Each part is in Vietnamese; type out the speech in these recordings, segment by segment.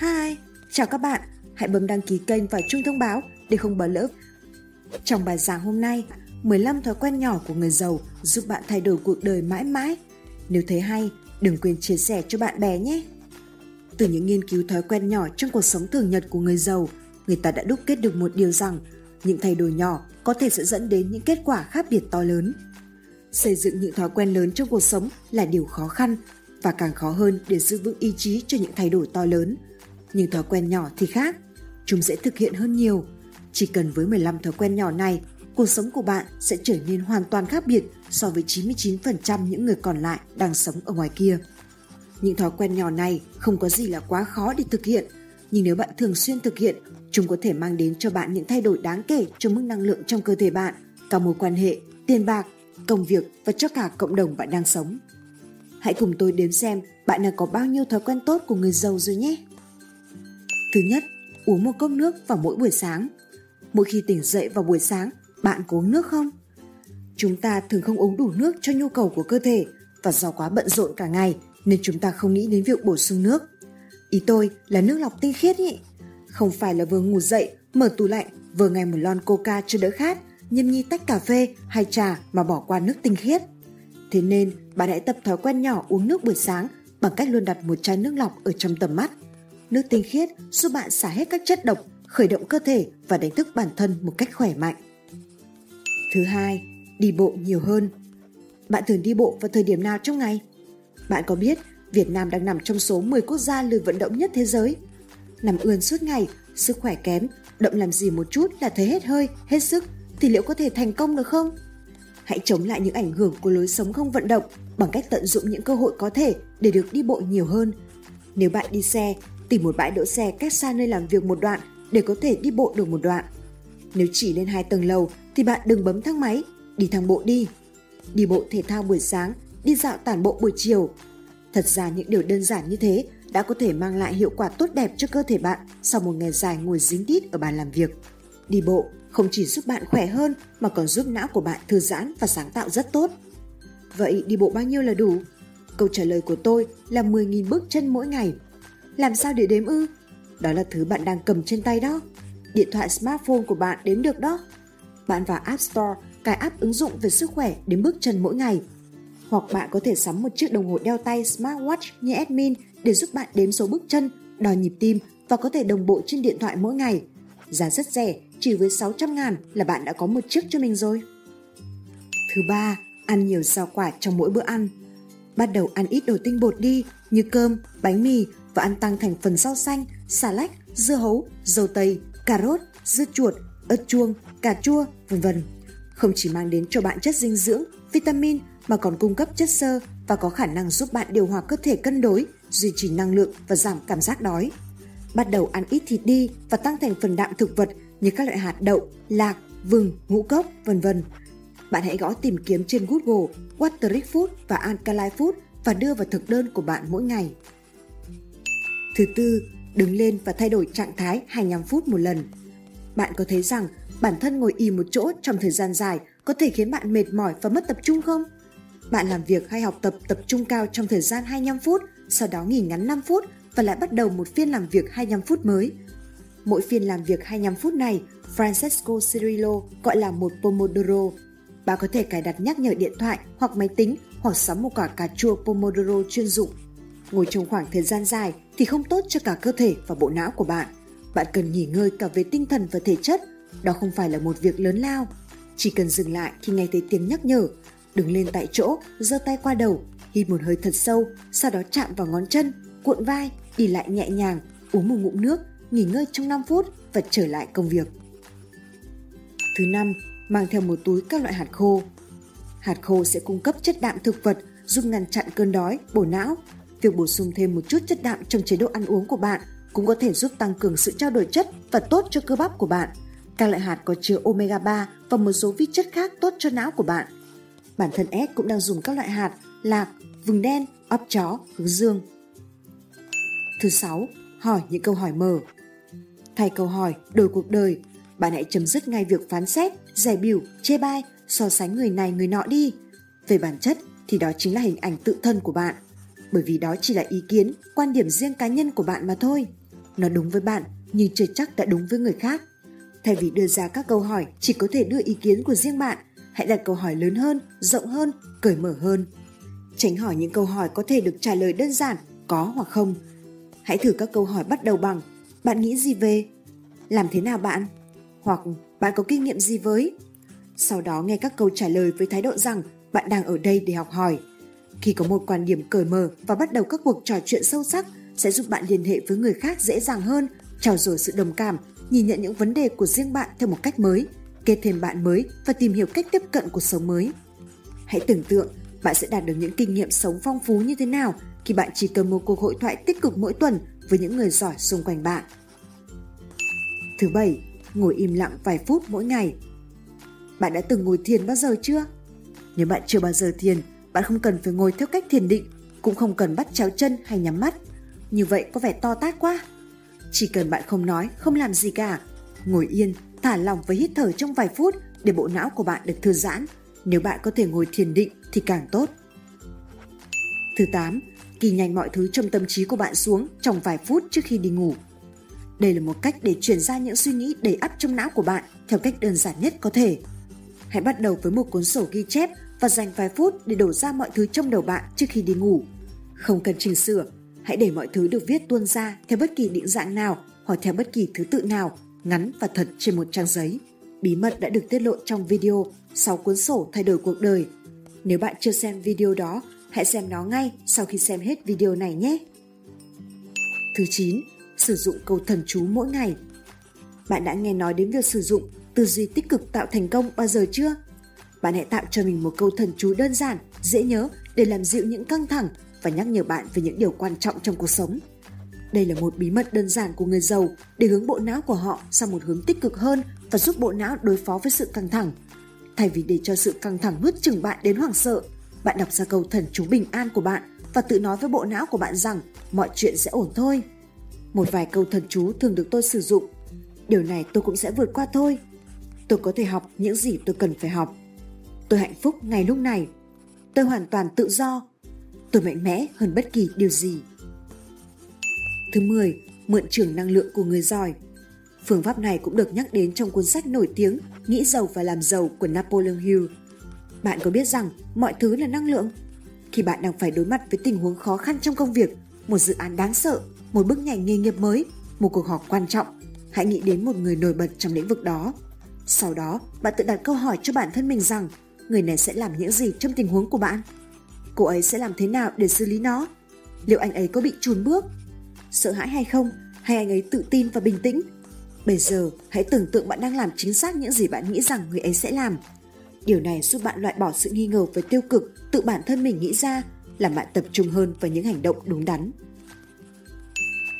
Hi, chào các bạn. Hãy bấm đăng ký kênh và chuông thông báo để không bỏ lỡ. Trong bài giảng hôm nay, 15 thói quen nhỏ của người giàu giúp bạn thay đổi cuộc đời mãi mãi. Nếu thấy hay, đừng quên chia sẻ cho bạn bè nhé. Từ những nghiên cứu thói quen nhỏ trong cuộc sống thường nhật của người giàu, người ta đã đúc kết được một điều rằng những thay đổi nhỏ có thể sẽ dẫn đến những kết quả khác biệt to lớn. Xây dựng những thói quen lớn trong cuộc sống là điều khó khăn và càng khó hơn để giữ vững ý chí cho những thay đổi to lớn. Nhưng thói quen nhỏ thì khác, chúng sẽ thực hiện hơn nhiều. Chỉ cần với 15 thói quen nhỏ này, cuộc sống của bạn sẽ trở nên hoàn toàn khác biệt so với 99% những người còn lại đang sống ở ngoài kia. Những thói quen nhỏ này không có gì là quá khó để thực hiện, nhưng nếu bạn thường xuyên thực hiện, chúng có thể mang đến cho bạn những thay đổi đáng kể cho mức năng lượng trong cơ thể bạn, cả mối quan hệ, tiền bạc, công việc và cho cả cộng đồng bạn đang sống. Hãy cùng tôi đếm xem bạn đã có bao nhiêu thói quen tốt của người giàu rồi nhé. Thứ nhất, uống một cốc nước vào mỗi buổi sáng. Mỗi khi tỉnh dậy vào buổi sáng, bạn có uống nước không? Chúng ta thường không uống đủ nước cho nhu cầu của cơ thể và do quá bận rộn cả ngày nên chúng ta không nghĩ đến việc bổ sung nước. Ý tôi là nước lọc tinh khiết nhỉ? Không phải là vừa ngủ dậy, mở tủ lạnh, vừa ngày một lon coca cho đỡ khát, nhâm nhi tách cà phê hay trà mà bỏ qua nước tinh khiết. Thế nên, bạn hãy tập thói quen nhỏ uống nước buổi sáng bằng cách luôn đặt một chai nước lọc ở trong tầm mắt. Nước tinh khiết giúp bạn xả hết các chất độc, khởi động cơ thể và đánh thức bản thân một cách khỏe mạnh. Thứ hai, đi bộ nhiều hơn. Bạn thường đi bộ vào thời điểm nào trong ngày? Bạn có biết Việt Nam đang nằm trong số 10 quốc gia lười vận động nhất thế giới? Nằm ươn suốt ngày, sức khỏe kém, động làm gì một chút là thấy hết hơi, hết sức thì liệu có thể thành công được không? Hãy chống lại những ảnh hưởng của lối sống không vận động bằng cách tận dụng những cơ hội có thể để được đi bộ nhiều hơn. Nếu bạn đi xe, tìm một bãi đỗ xe cách xa nơi làm việc một đoạn để có thể đi bộ được một đoạn. Nếu chỉ lên hai tầng lầu thì bạn đừng bấm thang máy, đi thang bộ đi. Đi bộ thể thao buổi sáng, đi dạo tản bộ buổi chiều. Thật ra những điều đơn giản như thế đã có thể mang lại hiệu quả tốt đẹp cho cơ thể bạn sau một ngày dài ngồi dính đít ở bàn làm việc. Đi bộ không chỉ giúp bạn khỏe hơn mà còn giúp não của bạn thư giãn và sáng tạo rất tốt. Vậy đi bộ bao nhiêu là đủ? Câu trả lời của tôi là 10.000 bước chân mỗi ngày. Làm sao để đếm ư? Đó là thứ bạn đang cầm trên tay đó. Điện thoại smartphone của bạn đếm được đó. Bạn vào App Store cài app ứng dụng về sức khỏe đến bước chân mỗi ngày. Hoặc bạn có thể sắm một chiếc đồng hồ đeo tay smartwatch như admin để giúp bạn đếm số bước chân, đo nhịp tim và có thể đồng bộ trên điện thoại mỗi ngày. Giá rất rẻ chỉ với 600 ngàn là bạn đã có một chiếc cho mình rồi. Thứ ba, ăn nhiều rau quả trong mỗi bữa ăn. Bắt đầu ăn ít đồ tinh bột đi như cơm, bánh mì và ăn tăng thành phần rau xanh, xà lách, dưa hấu, dầu tây, cà rốt, dưa chuột, ớt chuông, cà chua, vân vân. Không chỉ mang đến cho bạn chất dinh dưỡng, vitamin mà còn cung cấp chất xơ và có khả năng giúp bạn điều hòa cơ thể cân đối, duy trì năng lượng và giảm cảm giác đói. Bắt đầu ăn ít thịt đi và tăng thành phần đạm thực vật như các loại hạt đậu, lạc, vừng, ngũ cốc, vân vân. Bạn hãy gõ tìm kiếm trên Google Wateric Food và Alkaline Food và đưa vào thực đơn của bạn mỗi ngày. Thứ tư, đứng lên và thay đổi trạng thái 25 phút một lần. Bạn có thấy rằng bản thân ngồi y một chỗ trong thời gian dài có thể khiến bạn mệt mỏi và mất tập trung không? Bạn làm việc hay học tập tập trung cao trong thời gian 25 phút, sau đó nghỉ ngắn 5 phút và lại bắt đầu một phiên làm việc 25 phút mới – Mỗi phiên làm việc 25 phút này, Francesco Cirillo gọi là một Pomodoro. Bạn có thể cài đặt nhắc nhở điện thoại hoặc máy tính hoặc sắm một quả cà chua Pomodoro chuyên dụng. Ngồi trong khoảng thời gian dài thì không tốt cho cả cơ thể và bộ não của bạn. Bạn cần nghỉ ngơi cả về tinh thần và thể chất. Đó không phải là một việc lớn lao. Chỉ cần dừng lại khi nghe thấy tiếng nhắc nhở, đứng lên tại chỗ, giơ tay qua đầu, hít một hơi thật sâu, sau đó chạm vào ngón chân, cuộn vai, đi lại nhẹ nhàng, uống một ngụm nước nghỉ ngơi trong 5 phút và trở lại công việc. Thứ năm, mang theo một túi các loại hạt khô. Hạt khô sẽ cung cấp chất đạm thực vật giúp ngăn chặn cơn đói, bổ não. Việc bổ sung thêm một chút chất đạm trong chế độ ăn uống của bạn cũng có thể giúp tăng cường sự trao đổi chất và tốt cho cơ bắp của bạn. Các loại hạt có chứa omega 3 và một số vi chất khác tốt cho não của bạn. Bản thân S cũng đang dùng các loại hạt lạc, vừng đen, óc chó, hướng dương. Thứ sáu, hỏi những câu hỏi mở. Thay câu hỏi, đổi cuộc đời, bạn hãy chấm dứt ngay việc phán xét, giải biểu, chê bai, so sánh người này người nọ đi. Về bản chất thì đó chính là hình ảnh tự thân của bạn, bởi vì đó chỉ là ý kiến, quan điểm riêng cá nhân của bạn mà thôi. nó đúng với bạn nhưng chưa chắc đã đúng với người khác. Thay vì đưa ra các câu hỏi chỉ có thể đưa ý kiến của riêng bạn, hãy đặt câu hỏi lớn hơn, rộng hơn, cởi mở hơn. Tránh hỏi những câu hỏi có thể được trả lời đơn giản, có hoặc không. Hãy thử các câu hỏi bắt đầu bằng Bạn nghĩ gì về? Làm thế nào bạn? Hoặc bạn có kinh nghiệm gì với? Sau đó nghe các câu trả lời với thái độ rằng bạn đang ở đây để học hỏi. Khi có một quan điểm cởi mở và bắt đầu các cuộc trò chuyện sâu sắc sẽ giúp bạn liên hệ với người khác dễ dàng hơn, trao dồi sự đồng cảm, nhìn nhận những vấn đề của riêng bạn theo một cách mới, kết thêm bạn mới và tìm hiểu cách tiếp cận cuộc sống mới. Hãy tưởng tượng bạn sẽ đạt được những kinh nghiệm sống phong phú như thế nào khi bạn chỉ cần một cuộc hội thoại tích cực mỗi tuần với những người giỏi xung quanh bạn. Thứ bảy, ngồi im lặng vài phút mỗi ngày. Bạn đã từng ngồi thiền bao giờ chưa? Nếu bạn chưa bao giờ thiền, bạn không cần phải ngồi theo cách thiền định, cũng không cần bắt chéo chân hay nhắm mắt. Như vậy có vẻ to tát quá. Chỉ cần bạn không nói, không làm gì cả, ngồi yên, thả lỏng và hít thở trong vài phút để bộ não của bạn được thư giãn. Nếu bạn có thể ngồi thiền định thì càng tốt. Thứ 8. kỳ nhanh mọi thứ trong tâm trí của bạn xuống trong vài phút trước khi đi ngủ. Đây là một cách để chuyển ra những suy nghĩ đầy ắp trong não của bạn theo cách đơn giản nhất có thể. Hãy bắt đầu với một cuốn sổ ghi chép và dành vài phút để đổ ra mọi thứ trong đầu bạn trước khi đi ngủ. Không cần chỉnh sửa, hãy để mọi thứ được viết tuôn ra theo bất kỳ định dạng nào hoặc theo bất kỳ thứ tự nào, ngắn và thật trên một trang giấy. Bí mật đã được tiết lộ trong video 6 cuốn sổ thay đổi cuộc đời. Nếu bạn chưa xem video đó, hãy xem nó ngay sau khi xem hết video này nhé. Thứ 9. Sử dụng câu thần chú mỗi ngày. Bạn đã nghe nói đến việc sử dụng tư duy tích cực tạo thành công bao giờ chưa? Bạn hãy tạo cho mình một câu thần chú đơn giản, dễ nhớ để làm dịu những căng thẳng và nhắc nhở bạn về những điều quan trọng trong cuộc sống. Đây là một bí mật đơn giản của người giàu để hướng bộ não của họ sang một hướng tích cực hơn và giúp bộ não đối phó với sự căng thẳng. Thay vì để cho sự căng thẳng nuốt chừng bạn đến hoảng sợ, bạn đọc ra câu thần chú bình an của bạn và tự nói với bộ não của bạn rằng mọi chuyện sẽ ổn thôi. Một vài câu thần chú thường được tôi sử dụng. Điều này tôi cũng sẽ vượt qua thôi. Tôi có thể học những gì tôi cần phải học. Tôi hạnh phúc ngay lúc này. Tôi hoàn toàn tự do. Tôi mạnh mẽ hơn bất kỳ điều gì. Thứ 10. Mượn trường năng lượng của người giỏi. Phương pháp này cũng được nhắc đến trong cuốn sách nổi tiếng Nghĩ giàu và làm giàu của Napoleon Hill. Bạn có biết rằng mọi thứ là năng lượng? Khi bạn đang phải đối mặt với tình huống khó khăn trong công việc, một dự án đáng sợ, một bước nhảy nghề nghiệp mới, một cuộc họp quan trọng, hãy nghĩ đến một người nổi bật trong lĩnh vực đó. Sau đó, bạn tự đặt câu hỏi cho bản thân mình rằng người này sẽ làm những gì trong tình huống của bạn? Cô ấy sẽ làm thế nào để xử lý nó? Liệu anh ấy có bị chùn bước? Sợ hãi hay không? Hay anh ấy tự tin và bình tĩnh? Bây giờ, hãy tưởng tượng bạn đang làm chính xác những gì bạn nghĩ rằng người ấy sẽ làm. Điều này giúp bạn loại bỏ sự nghi ngờ về tiêu cực tự bản thân mình nghĩ ra, làm bạn tập trung hơn vào những hành động đúng đắn.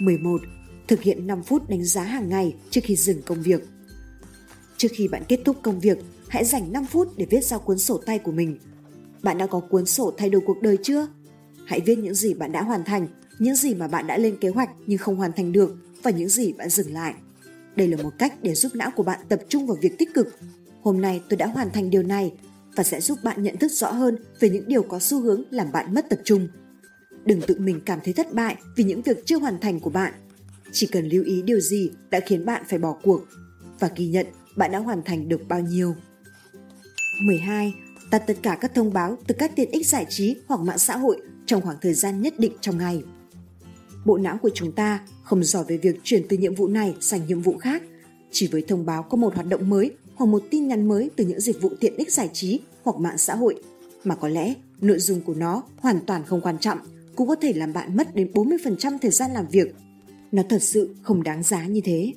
11. Thực hiện 5 phút đánh giá hàng ngày trước khi dừng công việc. Trước khi bạn kết thúc công việc, hãy dành 5 phút để viết ra cuốn sổ tay của mình. Bạn đã có cuốn sổ thay đổi cuộc đời chưa? Hãy viết những gì bạn đã hoàn thành, những gì mà bạn đã lên kế hoạch nhưng không hoàn thành được và những gì bạn dừng lại. Đây là một cách để giúp não của bạn tập trung vào việc tích cực. Hôm nay tôi đã hoàn thành điều này và sẽ giúp bạn nhận thức rõ hơn về những điều có xu hướng làm bạn mất tập trung. Đừng tự mình cảm thấy thất bại vì những việc chưa hoàn thành của bạn. Chỉ cần lưu ý điều gì đã khiến bạn phải bỏ cuộc và ghi nhận bạn đã hoàn thành được bao nhiêu. 12. Tắt tất cả các thông báo từ các tiện ích giải trí hoặc mạng xã hội trong khoảng thời gian nhất định trong ngày. Bộ não của chúng ta không giỏi về việc chuyển từ nhiệm vụ này sang nhiệm vụ khác. Chỉ với thông báo có một hoạt động mới hoặc một tin nhắn mới từ những dịch vụ tiện ích giải trí hoặc mạng xã hội, mà có lẽ nội dung của nó hoàn toàn không quan trọng, cũng có thể làm bạn mất đến 40% thời gian làm việc. Nó thật sự không đáng giá như thế.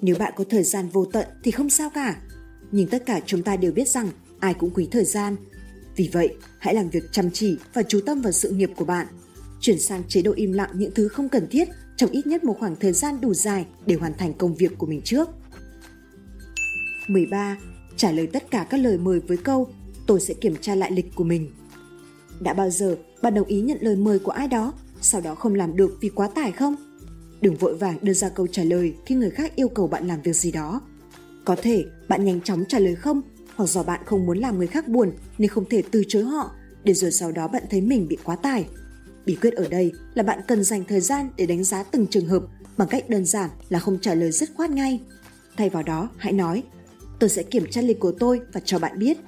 Nếu bạn có thời gian vô tận thì không sao cả. Nhưng tất cả chúng ta đều biết rằng ai cũng quý thời gian. Vì vậy, hãy làm việc chăm chỉ và chú tâm vào sự nghiệp của bạn. Chuyển sang chế độ im lặng những thứ không cần thiết trong ít nhất một khoảng thời gian đủ dài để hoàn thành công việc của mình trước. 13. Trả lời tất cả các lời mời với câu tôi sẽ kiểm tra lại lịch của mình. Đã bao giờ bạn đồng ý nhận lời mời của ai đó, sau đó không làm được vì quá tải không? Đừng vội vàng đưa ra câu trả lời khi người khác yêu cầu bạn làm việc gì đó. Có thể bạn nhanh chóng trả lời không hoặc do bạn không muốn làm người khác buồn nên không thể từ chối họ để rồi sau đó bạn thấy mình bị quá tải. Bí quyết ở đây là bạn cần dành thời gian để đánh giá từng trường hợp bằng cách đơn giản là không trả lời dứt khoát ngay. Thay vào đó, hãy nói, tôi sẽ kiểm tra lịch của tôi và cho bạn biết.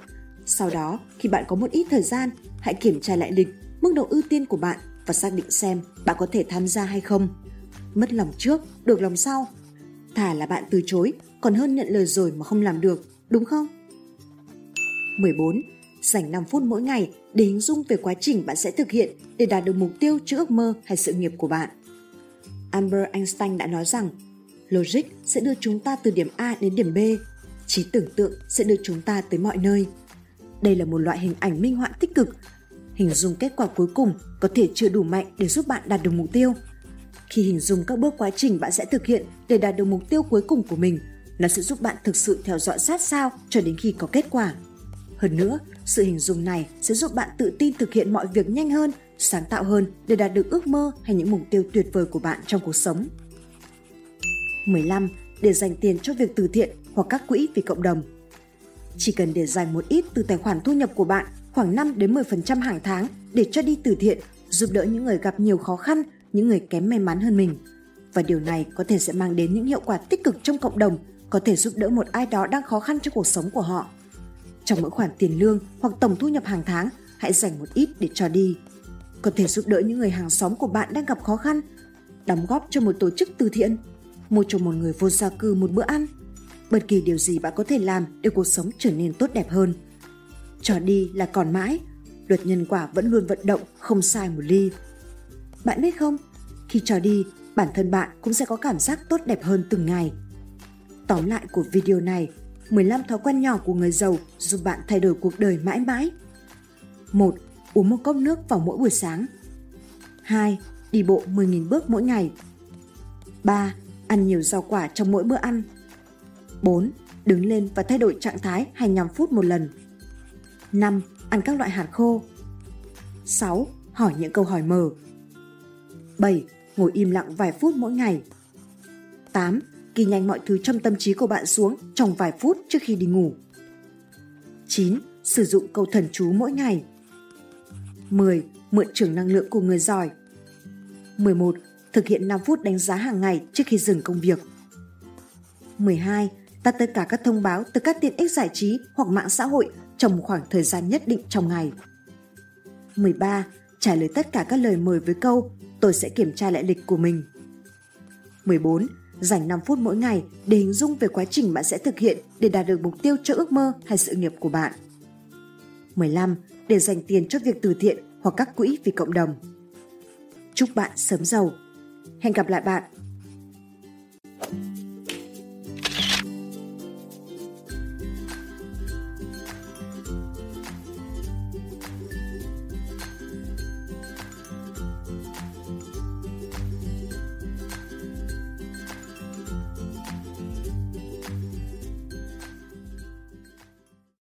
Sau đó, khi bạn có một ít thời gian, hãy kiểm tra lại lịch, mức độ ưu tiên của bạn và xác định xem bạn có thể tham gia hay không. Mất lòng trước, được lòng sau. Thà là bạn từ chối, còn hơn nhận lời rồi mà không làm được, đúng không? 14. Dành 5 phút mỗi ngày để hình dung về quá trình bạn sẽ thực hiện để đạt được mục tiêu chữ ước mơ hay sự nghiệp của bạn. Albert Einstein đã nói rằng logic sẽ đưa chúng ta từ điểm A đến điểm B, trí tưởng tượng sẽ đưa chúng ta tới mọi nơi. Đây là một loại hình ảnh minh họa tích cực. Hình dung kết quả cuối cùng có thể chưa đủ mạnh để giúp bạn đạt được mục tiêu. Khi hình dung các bước quá trình bạn sẽ thực hiện để đạt được mục tiêu cuối cùng của mình, nó sẽ giúp bạn thực sự theo dõi sát sao cho đến khi có kết quả. Hơn nữa, sự hình dung này sẽ giúp bạn tự tin thực hiện mọi việc nhanh hơn, sáng tạo hơn để đạt được ước mơ hay những mục tiêu tuyệt vời của bạn trong cuộc sống. 15. Để dành tiền cho việc từ thiện hoặc các quỹ vì cộng đồng. Chỉ cần để dành một ít từ tài khoản thu nhập của bạn khoảng 5 đến 10% hàng tháng để cho đi từ thiện, giúp đỡ những người gặp nhiều khó khăn, những người kém may mắn hơn mình. Và điều này có thể sẽ mang đến những hiệu quả tích cực trong cộng đồng, có thể giúp đỡ một ai đó đang khó khăn trong cuộc sống của họ. Trong mỗi khoản tiền lương hoặc tổng thu nhập hàng tháng, hãy dành một ít để cho đi. Có thể giúp đỡ những người hàng xóm của bạn đang gặp khó khăn, đóng góp cho một tổ chức từ thiện, mua cho một người vô gia cư một bữa ăn. Bất kỳ điều gì bạn có thể làm để cuộc sống trở nên tốt đẹp hơn. Cho đi là còn mãi, luật nhân quả vẫn luôn vận động không sai một ly. Bạn biết không, khi cho đi, bản thân bạn cũng sẽ có cảm giác tốt đẹp hơn từng ngày. Tóm lại của video này 15 thói quen nhỏ của người giàu giúp bạn thay đổi cuộc đời mãi mãi. 1. Uống một cốc nước vào mỗi buổi sáng. 2. Đi bộ 10.000 bước mỗi ngày. 3. Ăn nhiều rau quả trong mỗi bữa ăn. 4. Đứng lên và thay đổi trạng thái 25 phút một lần. 5. Ăn các loại hạt khô. 6. Hỏi những câu hỏi mở. 7. Ngồi im lặng vài phút mỗi ngày. 8 ghi nhanh mọi thứ trong tâm trí của bạn xuống trong vài phút trước khi đi ngủ. 9. Sử dụng câu thần chú mỗi ngày. 10. Mượn trường năng lượng của người giỏi. 11. Thực hiện 5 phút đánh giá hàng ngày trước khi dừng công việc. 12. Tắt tất cả các thông báo từ các tiện ích giải trí hoặc mạng xã hội trong một khoảng thời gian nhất định trong ngày. 13. Trả lời tất cả các lời mời với câu tôi sẽ kiểm tra lại lịch của mình. 14 dành 5 phút mỗi ngày để hình dung về quá trình bạn sẽ thực hiện để đạt được mục tiêu cho ước mơ hay sự nghiệp của bạn. 15. Để dành tiền cho việc từ thiện hoặc các quỹ vì cộng đồng. Chúc bạn sớm giàu. Hẹn gặp lại bạn